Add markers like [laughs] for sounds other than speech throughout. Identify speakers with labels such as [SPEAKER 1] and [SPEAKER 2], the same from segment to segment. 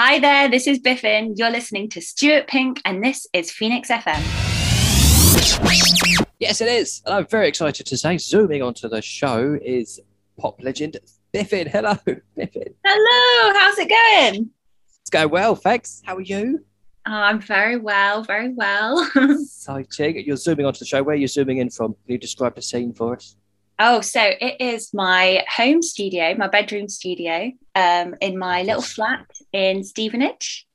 [SPEAKER 1] Hi there, this is Biffin. You're listening to Stuart Pink, and this is Phoenix FM.
[SPEAKER 2] Yes, it is. And I'm very excited to say, zooming onto the show is pop legend Biffin. Hello, [laughs] Biffin.
[SPEAKER 1] Hello, how's it going?
[SPEAKER 2] It's going well, thanks. How are you?
[SPEAKER 1] Oh, I'm very well, very well. [laughs]
[SPEAKER 2] Exciting. You're zooming onto the show. Where are you zooming in from? Can you describe the scene for us?
[SPEAKER 1] oh, so it is my home studio, my bedroom studio, um, in my little flat in Stevenage.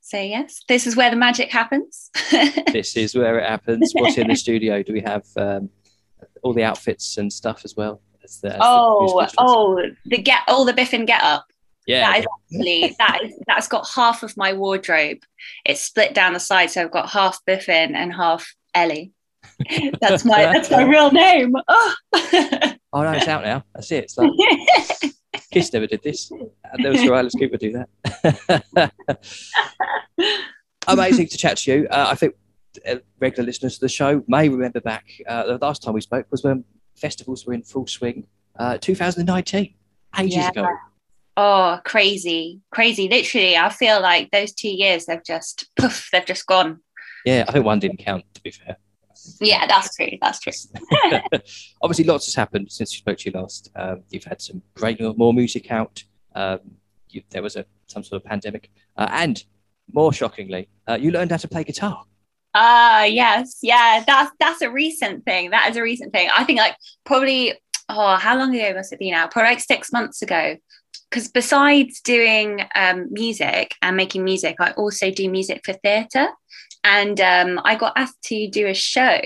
[SPEAKER 1] So yes, this is where the magic happens. [laughs]
[SPEAKER 2] this is where it happens. What's in the [laughs] studio? Do we have um, all the outfits and stuff as well? As the, as
[SPEAKER 1] oh,
[SPEAKER 2] the
[SPEAKER 1] oh, the get all the Biffin get up.
[SPEAKER 2] yeah.
[SPEAKER 1] That is actually that is that's got half of my wardrobe. It's split down the side, so I've got half Biffin and half Ellie. [laughs] That's my that's my real name. Oh.
[SPEAKER 2] Oh no, it's out now. That's it. It's like Kiss never did this. There was your Alice Cooper do that. [laughs] Amazing to chat to you. Uh, I think uh, regular listeners to the show may remember back uh, the last time we spoke was when festivals were in full swing. Uh, 2019, ages
[SPEAKER 1] Yeah.
[SPEAKER 2] ago.
[SPEAKER 1] oh, crazy, crazy. Literally, I feel like those two years they've just poof, they've just gone.
[SPEAKER 2] Yeah, I think one didn't count. To be fair.
[SPEAKER 1] Yeah, that's true. That's true. [laughs]
[SPEAKER 2] Obviously, lots has happened since we spoke to you last. Um, you've had some great more music out. Um, you, there was a some sort of pandemic, uh, and more shockingly, uh, you learned how to play guitar.
[SPEAKER 1] Ah, yes, yeah. That's that's a recent thing. That is a recent thing. I think like probably oh, how long ago must it be now? Probably like six months ago. Because besides doing um, music and making music, I also do music for theatre. And um, I got asked to do a show.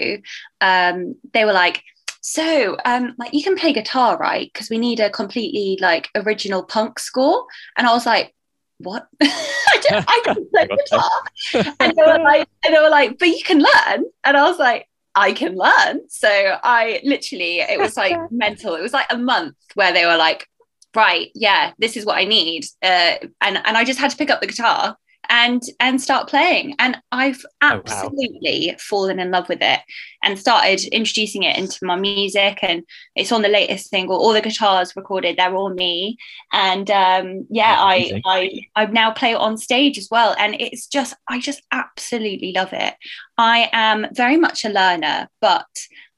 [SPEAKER 1] Um, they were like, "So, um, like, you can play guitar, right? Because we need a completely like original punk score." And I was like, "What? [laughs] I don't, I [laughs] don't play guitar." and they were like, and they were like, but you can learn. And I was like, I can learn. So I literally, it was like [laughs] mental. It was like a month where they were like, right, yeah, this is what I need. Uh, and and I just had to pick up the guitar and and start playing. And I've
[SPEAKER 2] wow.
[SPEAKER 1] absolutely fallen in love with it and started introducing it into my music. And it's on the latest single. All the guitars recorded, they're all me. And um, yeah, I I I now play it on stage as well. And it's just I just absolutely love it. I am very much a learner, but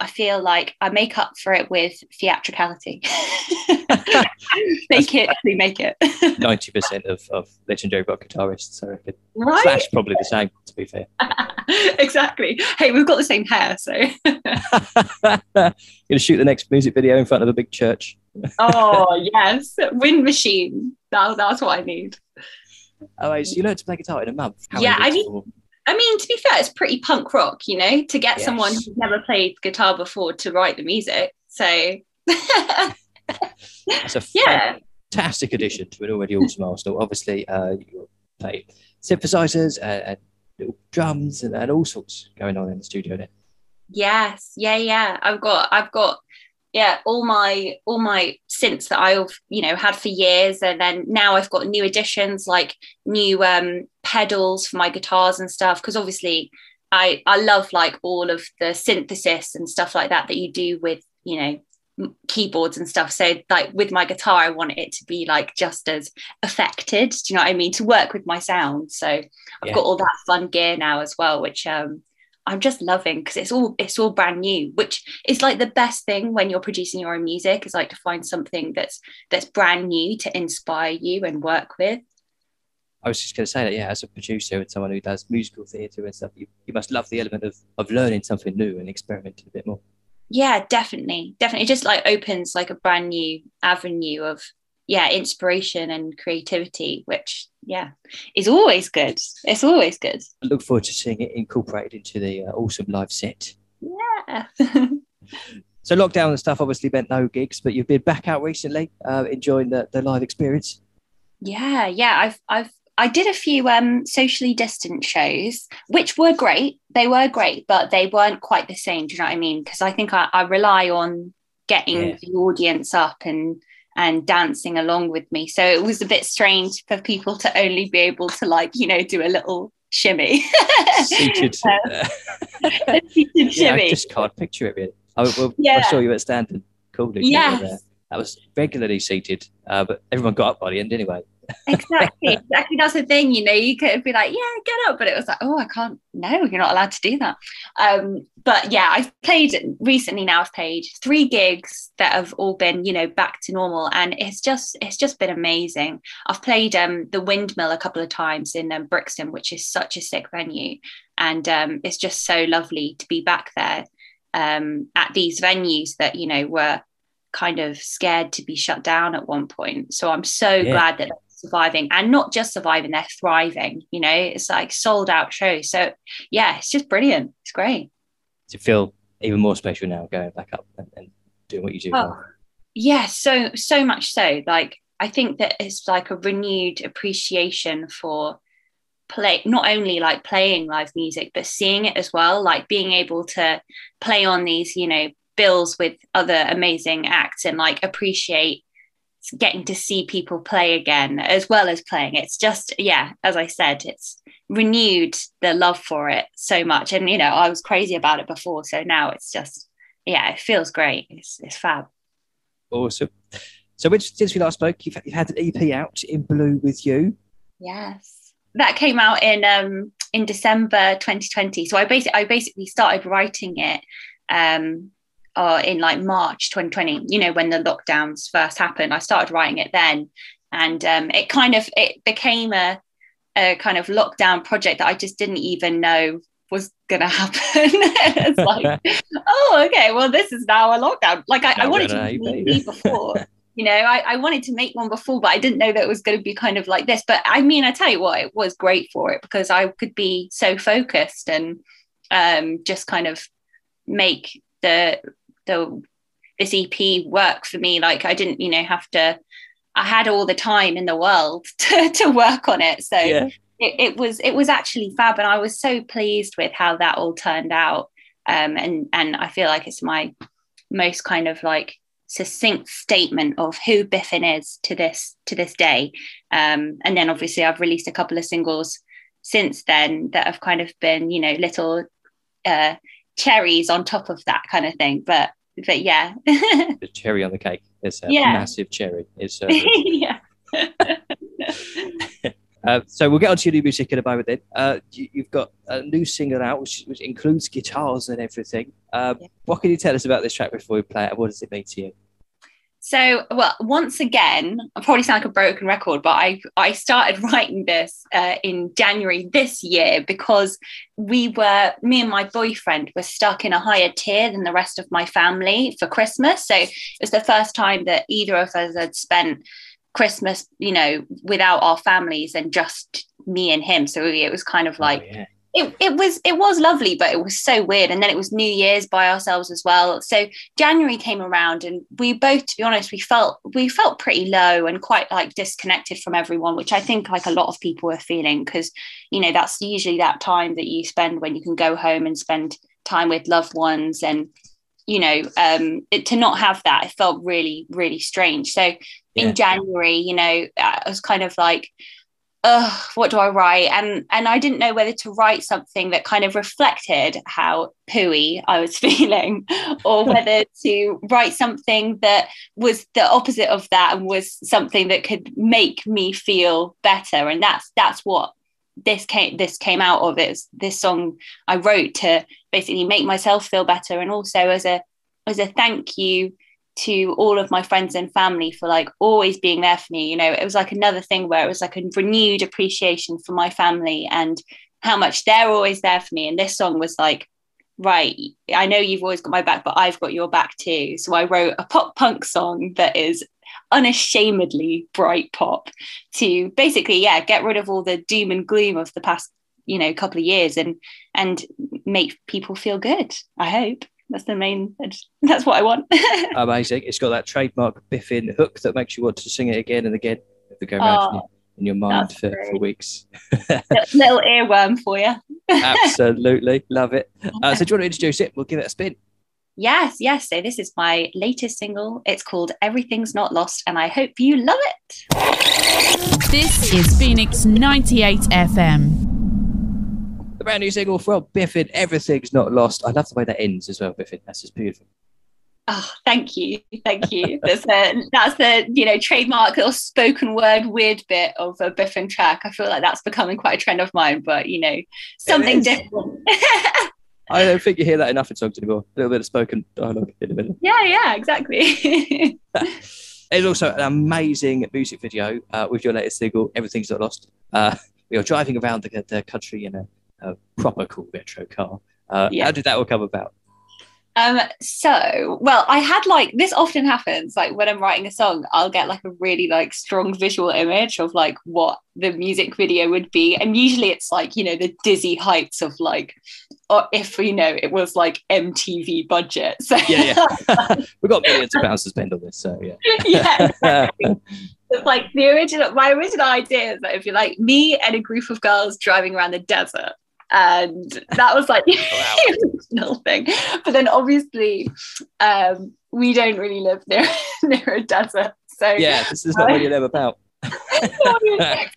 [SPEAKER 1] I feel like I make up for it with theatricality. [laughs] make it, we make it.
[SPEAKER 2] Ninety percent of, of legendary rock guitarists, reckon.
[SPEAKER 1] right?
[SPEAKER 2] Slash probably the same. To be fair, [laughs]
[SPEAKER 1] exactly. Hey, we've got the same hair, so.
[SPEAKER 2] You're [laughs] gonna shoot the next music video in front of a big church.
[SPEAKER 1] oh yes, wind machine. That, that's what I need.
[SPEAKER 2] Oh, so you learned to play guitar in a month? How
[SPEAKER 1] Yeah, I
[SPEAKER 2] weeks
[SPEAKER 1] mean-? I mean, to be fair, it's pretty punk rock, you know, to get
[SPEAKER 2] Yes.
[SPEAKER 1] someone who's never played guitar before to write the music. So, [laughs]
[SPEAKER 2] That's a
[SPEAKER 1] yeah.
[SPEAKER 2] fantastic addition to an already awesome arsenal. Obviously, uh, you play synthesizers and, and little drums and, and all sorts going on in the studio there.
[SPEAKER 1] Yes, yeah, yeah. I've got, I've got, yeah, all my, all my synths that I've, you know, had for years, and then now I've got new additions like new um, pedals for my guitars and stuff. Because obviously, I, I love like all of the synthesis and stuff like that that you do with, you know, keyboards and stuff. So like with my guitar, I want it to be like just as affected. Do you know what I mean? To work with my sound. So I've
[SPEAKER 2] Yeah.
[SPEAKER 1] got all that fun gear now as well, which um I'm just loving because it's all it's all brand new, which is like the best thing when you're producing your own music is like to find something that's that's brand new to inspire you and work with.
[SPEAKER 2] I was just going to say that, yeah, as a producer and someone who does musical theatre and stuff, you, you must love the element of, of learning something new and experimenting a bit more.
[SPEAKER 1] Yeah, definitely, definitely. It just like opens like a brand new avenue of yeah inspiration and creativity, which yeah is always good. It's always good.
[SPEAKER 2] I look forward to seeing it incorporated into the uh, awesome live set.
[SPEAKER 1] Yeah. [laughs]
[SPEAKER 2] So lockdown and stuff obviously meant no gigs, but you've been back out recently, uh, enjoying the, the live experience.
[SPEAKER 1] Yeah, yeah. I've I've I did a few um socially distant shows, which were great. They were great, but they weren't quite the same. Do you know what I mean? Because I think I, I rely on getting
[SPEAKER 2] Yeah.
[SPEAKER 1] the audience up and and dancing along with me. So it was a bit strange for people to only be able to like, you know, do a little shimmy. [laughs]
[SPEAKER 2] Seated. [laughs] [laughs]
[SPEAKER 1] A seated
[SPEAKER 2] yeah, I just can't picture it really. I, well, I saw you at Standon. Cool.
[SPEAKER 1] Yes.
[SPEAKER 2] That was regularly seated, uh, but everyone got up by the end anyway.
[SPEAKER 1] Exactly, exactly. That's the thing, you know. You could be like, "Yeah, get up," but it was like, "Oh, I can't. No, you're not allowed to do that." Um, but yeah, I've played recently. Now I've played three gigs that have all been, you know, back to normal, and it's just it's just been amazing. I've played um, the Windmill a couple of times in um, Brixton, which is such a sick venue, and um, it's just so lovely to be back there um, at these venues that you know were kind of scared to be shut down at one point. So I'm so yeah. glad that surviving and not just surviving, they're thriving. You know, it's like sold out shows. So yeah, it's just brilliant. It's great.
[SPEAKER 2] To feel even more special now going back up and, and doing what you do. Oh,
[SPEAKER 1] yeah, so so much so. Like I think that it's like a renewed appreciation for play not only like playing live music but seeing it as well like being able to play on these you know bills with other amazing acts and like appreciate getting to see people play again as well as playing. It's just yeah as i said it's renewed the love for it so much. And you know i was crazy about it before so now it's just yeah it feels great. It's, it's fab.
[SPEAKER 2] Awesome. So which, since we last spoke you've, you've had an ep out in blue with you.
[SPEAKER 1] Yes. That came out in um in december 2020 so i basically i basically started writing it um uh, in like March 2020, you know, when the lockdowns first happened. I started writing it then. And um, it kind of it became a, a kind of lockdown project that I just didn't even know was gonna [laughs] happen. it's [laughs] like, oh, okay, well, this is now a lockdown. Like I, I wanted to be before. [laughs] you know, I, I wanted to make one before, but I didn't know that it was going to be kind of like this. But I mean, I tell you what, it was great for it because I could be so focused and um, just kind of make the the this EP work for me. Like I didn't, you know, have to. I had all the time in the world [laughs] to to work on it, so yeah. it, it was it was actually fab, and I was so pleased with how that all turned out. Um, and and I feel like it's my most kind of like succinct statement of who Biffin is to this to this day. Um, and then obviously I've released a couple of singles since then that have kind of been, you know, little uh, cherries on top of that kind of thing. But but yeah,
[SPEAKER 2] the cherry on the cake is a yeah. massive cherry. It's uh, [laughs] yeah. [laughs] uh, so we'll get on to your new music in a moment. Then uh, you, have got a new single out, which, which includes guitars and everything. Uh, yeah. What can you tell us about this track before we play it? What does it mean to you?
[SPEAKER 1] So, well, once again, I probably sound like a broken record, but I I started [laughs] writing this uh, in January this year because we were me and my boyfriend were stuck in a higher tier than the rest of my family for Christmas. So it was the first time that either of us had spent Christmas, you know, without our families and just me and him. So it was kind of oh, like. Oh, yeah it, it was it was lovely but it was so weird. And then it was new year's by ourselves as well. So january came around and we both to be honest we felt we felt pretty low and quite like disconnected from everyone which i think like a lot of people were feeling because you know that's usually that time that you spend when you can go home and spend time with loved ones and you know um it, to not have that it felt really really strange. So in january you know i was kind of like Ugh, what do I write? And and I didn't know whether to write something that kind of reflected how pooey I was [laughs] feeling, or [laughs] whether to write something that was the opposite of that and was something that could make me feel better. And that's that's what this came this came out of it. This song I wrote to basically make myself feel better and also as a as a thank you to all of my friends and family for like always being there for me. You know, it was like another thing where it was like a renewed appreciation for my family and how much they're always there for me. And this song was like, right, I know you've always got my back, but I've got your back too. So I wrote a pop punk song that is unashamedly bright pop to basically, yeah, get rid of all the doom and gloom of the past, you know, couple of years and and make people feel good. I hope. That's the main. [laughs] That's what I want. [laughs]
[SPEAKER 2] Amazing! It's got that trademark Biffin hook that makes you want to sing it again and again. If go around oh, in, your, in your mind for, for, weeks. [laughs]
[SPEAKER 1] Little earworm for you.
[SPEAKER 2] Absolutely, love it. Uh, so, do you want to introduce it? We'll give it a spin.
[SPEAKER 1] Yes, yes. So this is my latest single. It's called Everything's Not Lost, and I hope you love it.
[SPEAKER 3] This is Phoenix 98 FM.
[SPEAKER 2] The brand new single from Biffin, Everything's Not Lost. I love the way that ends as well, Biffin. That's just beautiful.
[SPEAKER 1] Oh, thank you, thank you. That's the that's the you know trademark little spoken word weird bit of a Biffin track. I feel like that's becoming quite a trend of mine, but you know something different. [laughs]
[SPEAKER 2] I don't think you hear that enough in songs anymore. A little bit of spoken dialogue in the middle.
[SPEAKER 1] yeah, yeah, exactly. [laughs]
[SPEAKER 2] There's also an amazing music video uh, with your latest single, Everything's Not Lost. Uh, [laughs] you're driving around the, the country in a, a proper cool retro car. Uh,
[SPEAKER 1] Yeah.
[SPEAKER 2] How did that all come about?
[SPEAKER 1] Um, so well, I had like this often happens, like when I'm writing a song, I'll get like a really like strong visual image of like what the music video would be. And usually it's like, you know, the dizzy heights of like or if you know it was like MTV budget. So
[SPEAKER 2] Yeah, yeah. [laughs] [laughs] We've got millions of pounds to spend on this, so yeah. [laughs]
[SPEAKER 1] yeah, it's like the original my original idea is that it'd be like me and a group of girls driving around the desert and that was like [laughs]
[SPEAKER 2] Wow. [laughs]
[SPEAKER 1] the thing but then obviously um we don't really live near [laughs] near a desert so
[SPEAKER 2] yeah, this is not what you're about.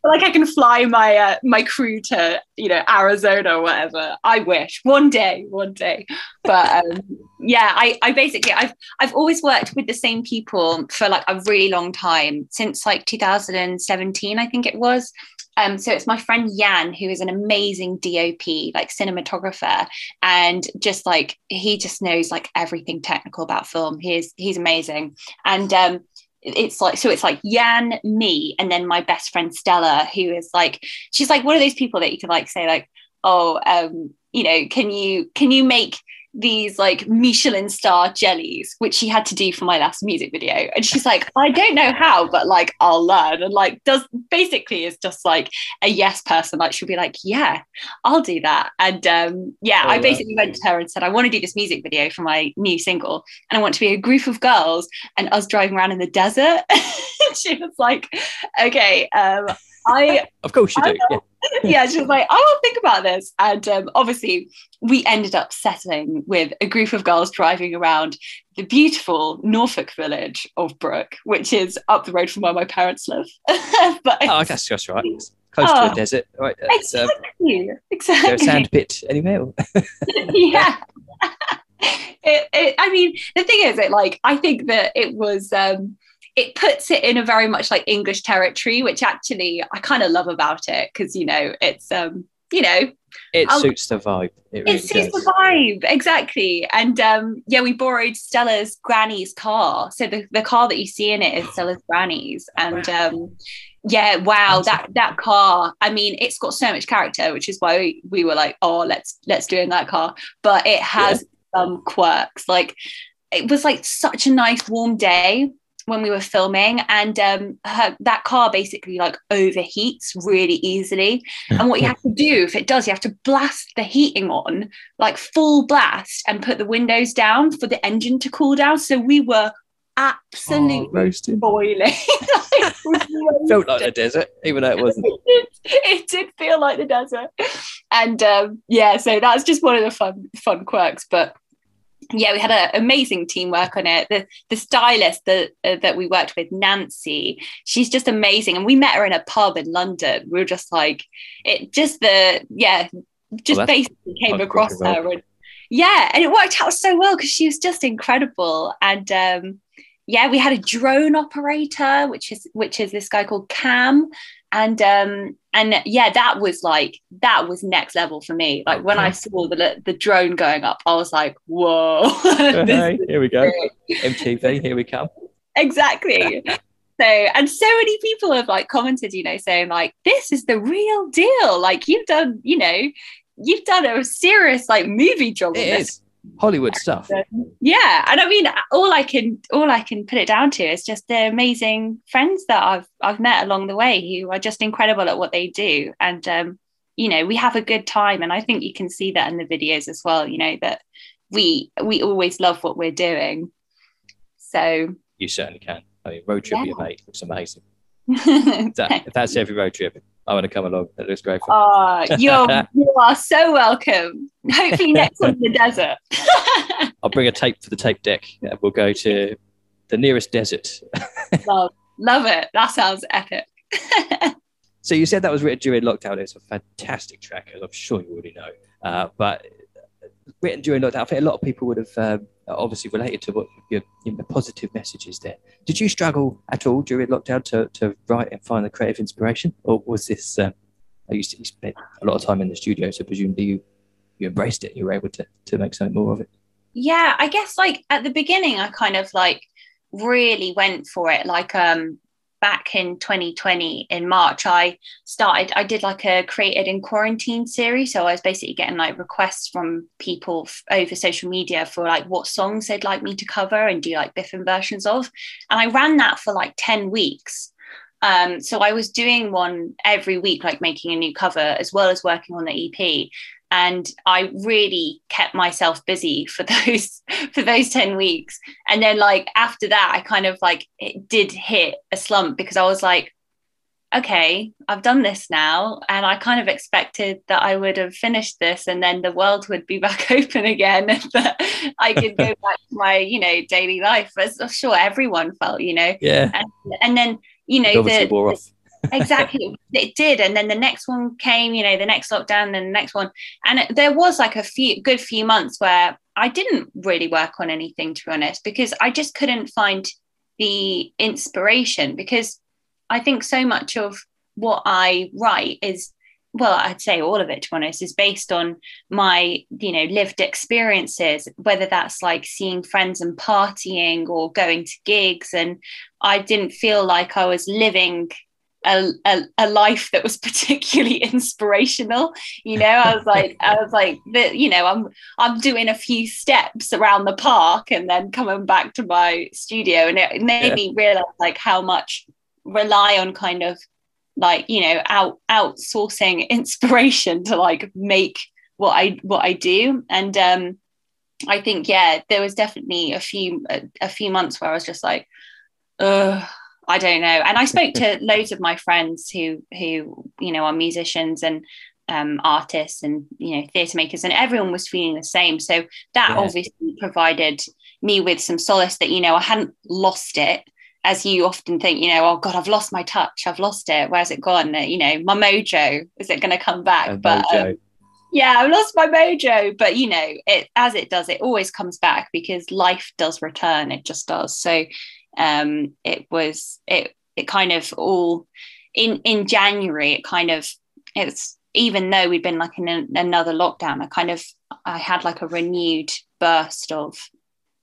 [SPEAKER 1] like I can fly my uh, my crew to you know Arizona or whatever. I wish one day, one day. But um, yeah, I I basically I've I've always worked with the same people for like a really long time since like 2017, I think it was. Um, so it's my friend Yan, who is an amazing DOP, like cinematographer, and just like he just knows like everything technical about film. He's he's amazing, and um, it's like so it's like Yan, me, and then my best friend Stella, who is like she's like one of those people that you can like say like, oh, um, you know, can you can you make these like Michelin star jellies, which she had to do for my last music video. And she's like, I don't know how, but like I'll learn. And like does basically is just like a yes person. Like she'll be like, Yeah, I'll do that. And um yeah,
[SPEAKER 2] Oh,
[SPEAKER 1] I basically went to her and said, I want to do this music video for my new single. And I want to be a group of girls and us driving around in the desert. [laughs] she was like, Okay, um, I
[SPEAKER 2] Of course you do. Yeah. [laughs]
[SPEAKER 1] yeah, she was like, I will think about this. And um, obviously, we ended up settling with a group of girls driving around the beautiful Norfolk village of Brooke, which is up the road from where my parents live. [laughs] but
[SPEAKER 2] Oh, I guess that's right. It's close to
[SPEAKER 1] Oh.
[SPEAKER 2] a desert. Right. It's, um,
[SPEAKER 1] exactly,
[SPEAKER 2] is there a
[SPEAKER 1] exactly.
[SPEAKER 2] sand pit anywhere? [laughs]
[SPEAKER 1] yeah. it, it, I mean, the thing is, it like I think that it was. Um, it puts it in a very much like English territory, which actually I kind of love about it because you know it's um you know
[SPEAKER 2] It
[SPEAKER 1] I'll-
[SPEAKER 2] suits the vibe. It really
[SPEAKER 1] it suits
[SPEAKER 2] does.
[SPEAKER 1] the vibe exactly. And um yeah we borrowed stella's granny's car. So the, the car that you see in it is stella's granny's. And um yeah wow that that car i mean it's got so much character which is why we, we were like oh let's let's do it in that car. But it has some quirks. Like it was like such a nice warm day when we were filming and um her, that car basically like overheats really easily and what you have to do if it does, you have to blast the heating on, like full blast, and put the windows down for the engine to cool down. So we were absolutely
[SPEAKER 2] Oh,
[SPEAKER 1] boiling. [laughs] Like, [laughs]
[SPEAKER 2] Felt like the desert, even though it wasn't. [laughs]
[SPEAKER 1] it did, it did feel like the desert and um yeah so that's just one of the fun fun quirks but yeah we had an amazing teamwork on it. The the stylist that uh, that we worked with nancy she's just amazing. And we met her in a pub in london. We were just like it just the yeah just
[SPEAKER 2] that's
[SPEAKER 1] basically came across her and yeah and it worked out so well because she was just incredible. And um yeah we had a drone operator which is which is this guy called cam. And um and yeah that was like that was next level for me. Like when i saw the the drone going up i was like whoa. [laughs] Uh-huh,
[SPEAKER 2] hey, here we go. MTV, here we come.
[SPEAKER 1] exactly. [laughs] So and so many people have like commented you know saying like this is the real deal. Like you've done you know you've done a serious like movie job
[SPEAKER 2] It is Hollywood stuff.
[SPEAKER 1] yeah and i mean all i can all i can put it down to is just the amazing friends that i've i've met along the way who are just incredible at what they do and um you know we have a good time and i think you can see that in the videos as well you know that we we always love what we're doing so
[SPEAKER 2] You certainly can. I mean, road trip
[SPEAKER 1] Yeah.
[SPEAKER 2] you made looks amazing. [laughs] That, that's every road trip, I want to come along. That looks great.
[SPEAKER 1] Oh, you're [laughs] you are so welcome. Hopefully [laughs] next one in the desert. [laughs]
[SPEAKER 2] I'll bring a tape for the tape deck. and we'll go to the nearest desert.
[SPEAKER 1] love, love it. That sounds epic.
[SPEAKER 2] So you said that was written during lockdown. It's a fantastic track, as I'm sure you already know. Uh, but written during lockdown. I think a lot of people would have um, obviously related to what your, your positive messages there. Did you struggle at all during lockdown to, to write and find the creative inspiration, or was this? Uh, I used to spend a lot of time in the studio, so presumably you you embraced it. You were able to to make something more of it.
[SPEAKER 1] Yeah, I guess like at the beginning, I kind of like really went for it. Like um, back in 2020 in March, I started, I did like a created in quarantine series. So I was basically getting like requests from people f- over social media for like what songs they'd like me to cover and do like different versions of. And I ran that for like 10 weeks. Um, so I was doing one every week, like making a new cover as well as working on the EP and I really kept myself busy for [laughs] those for those 10 weeks. And then like after that I kind of like it did hit a slump because I was like okay I've done this now. And I kind of expected that I would have finished this and then the world would be [laughs] back open again and that I could go back to my you know daily life as I'm sure everyone felt you know?
[SPEAKER 2] Yeah.
[SPEAKER 1] And, and then you know the, the exactly. It did. And then the next one came you know the next lockdown and the next one. And it, there was like a few good few months where i didn't really work on anything to be honest because i just couldn't find the inspiration because i think so much of what i write is well i'd say all of it to be honest is based on my you know lived experiences whether that's like seeing friends and partying or going to gigs. And i didn't feel like i was living a, a, a, life that was [laughs] particularly inspirational you know? I was like i was like the, you know i'm i'm doing a few steps around the park and then coming back to my studio. And it made yeah. me realize like how much rely on kind of like you know out outsourcing [laughs] inspiration to like make what i what i do. And um i think yeah there was definitely a few a, a few months where i was just like uh I don't know. And I spoke to [laughs] loads of my friends who who you know are musicians and um, artists and you know theatre makers, and everyone was feeling the same. So that yeah. obviously provided me with some solace that you know I hadn't lost it. As you often think, you know, oh God, I've lost my touch, I've lost it. Where's it gone? You know, my mojo, is it going to come back?
[SPEAKER 2] A but um,
[SPEAKER 1] yeah, I've lost my mojo. But you know, it as it does, it always comes back because life does return. It just does. So um, it was it it kind of all in in January. It kind of it's even though we'd been like in a, another lockdown. I kind of I had like a renewed burst of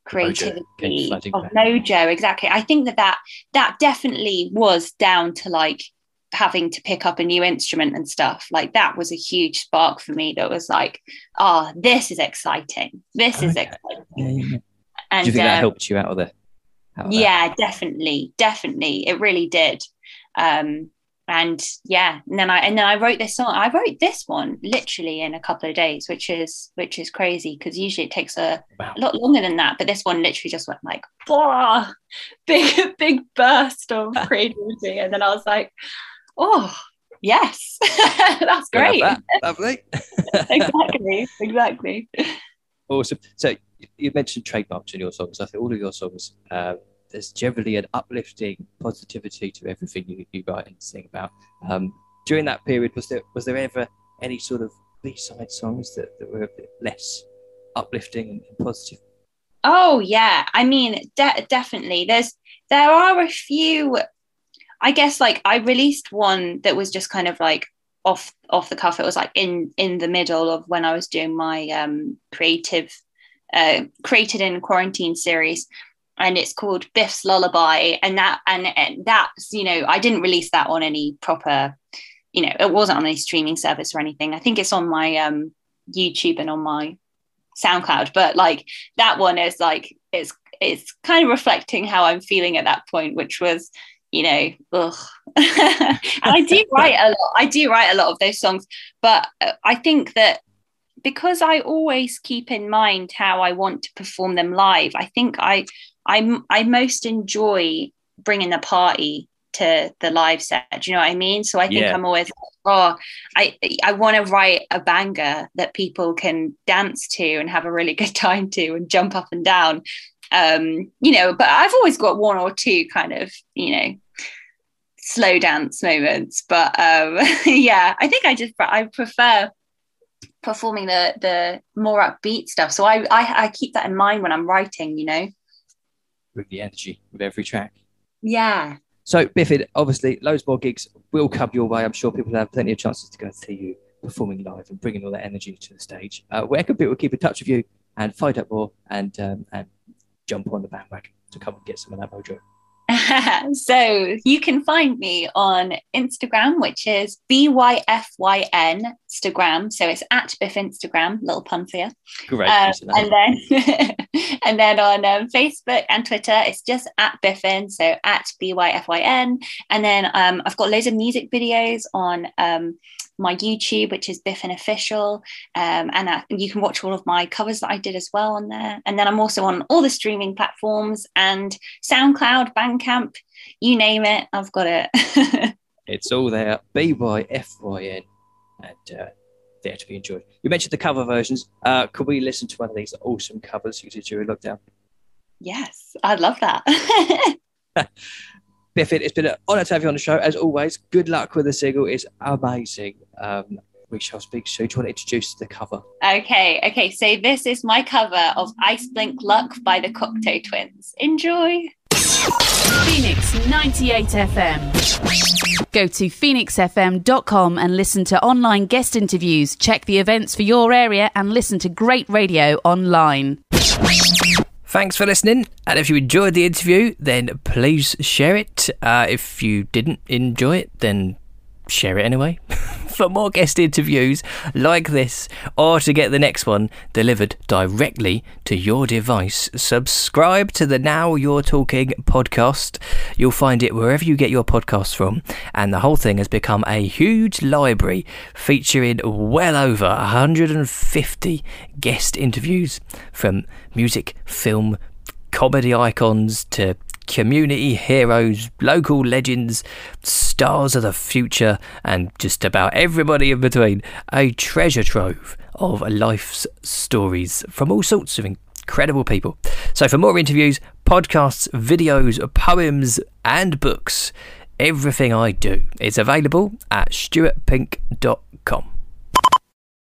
[SPEAKER 1] creativity mojo. of mojo. Exactly. I think that that that definitely was down to like having to pick up a new instrument and stuff like that was a huge spark for me that was like oh this is exciting this okay. is exciting yeah, yeah.
[SPEAKER 2] and do you think that uh, helped you out of the
[SPEAKER 1] yeah definitely definitely. It really did. Um and yeah and then i and then i wrote this song i wrote this one literally in a couple of days which is which is crazy because usually it takes a, wow. a, lot longer than that but this one literally just went like Blah! [laughs] big big burst of [laughs] creativity. And then i was like oh yes. [laughs] That's great. that.
[SPEAKER 2] lovely.
[SPEAKER 1] Exactly exactly.
[SPEAKER 2] Awesome. So you mentioned trademarks in your songs. I think all of your songs, uh, there's generally an uplifting positivity to everything you, you write and sing about. Um, during that period, was there was there ever any sort of B-side songs that, that were a bit less uplifting and, positive?
[SPEAKER 1] Oh yeah, I mean, de- definitely. There's there are a few. I guess like I released one that was just kind of like off off the cuff. It was like in in the middle of when I was doing my um, creative uh, created in quarantine series and it's called Biff's Lullaby. And that and, and that's you know I didn't release that on any proper, you know, it wasn't on any streaming service or anything. I think it's on my um, YouTube and on my SoundCloud. But like that one is like it's it's kind of reflecting how I'm feeling at that point, which was you know, ugh. [laughs] and I do [laughs] write a lot. I do write a lot of those songs, but uh, I think that because I always keep in mind how I want to perform them live, I think I I I most enjoy bringing the party to the live set. Do you know what I mean? So I think yeah. I'm always oh I I want to write a banger that people can dance to and have a really [laughs] good time to and jump up and down. Um, you know, but I've always got one or two kind of, you know, slow dance moments. But um [laughs] yeah, I think I just I prefer performing the the more upbeat stuff. So I, I I keep that in mind when I'm writing. You know.
[SPEAKER 4] Bring the energy with every track.
[SPEAKER 1] Yeah.
[SPEAKER 4] So, Biffin, obviously, loads more gigs will come your way. I'm sure people have plenty of chances to go and see you performing live and bringing all that energy to the stage. Uh, where can people keep in touch with you and find out more and um, and jump on the bandwagon to come and get some of that mojo? [laughs]
[SPEAKER 1] so you can find me on Instagram, which is BYFYN Instagram. So it's at Biff Instagram, little pun for you.
[SPEAKER 4] Great.
[SPEAKER 1] Um, and then [laughs] and then on um, Facebook and Twitter, it's just at Biffin, so at BYFYN. And then um, I've got loads of music videos on um, my YouTube, which is Biffin Official. Um, and uh, you can watch all of my covers that I did as well on there. And then I'm also on all the streaming platforms and SoundCloud, Bandcamp, you name it, I've got it. [laughs]
[SPEAKER 4] it's all there, B Y F Y N, and uh, there to be enjoyed. You mentioned the cover versions. Uh, could we listen to one of these awesome covers you did during lockdown?
[SPEAKER 1] Yes, I'd love that. [laughs] [laughs]
[SPEAKER 4] Biffin, it's been an honour to have you on the show. As always, good luck with the single. It's amazing. Um, we shall speak soon. Do you want to introduce the cover?
[SPEAKER 1] Okay, okay. So this is my cover of Iceblink Luck by the Cocteau Twins. Enjoy.
[SPEAKER 3] Phoenix 98 FM. Go to phoenixfm.com and listen to online guest interviews, check the events for your area, and listen to great radio online.
[SPEAKER 2] Thanks for listening. And if you enjoyed the interview, then please share it. Uh, if you didn't enjoy it, then share it anyway. [laughs] for more guest interviews like this, or to get the next one delivered directly to your device, subscribe to the Now You're Talking podcast. You'll find it wherever you get your podcasts from, and the whole thing has become a huge library featuring well over 150 guest interviews from music, film, comedy icons to community heroes, local legends, stars of the future, and just about everybody in between. A treasure trove of life's stories from all sorts of incredible people. So, for more interviews, podcasts, videos, poems, and books, everything I do is available at stuartpink.com.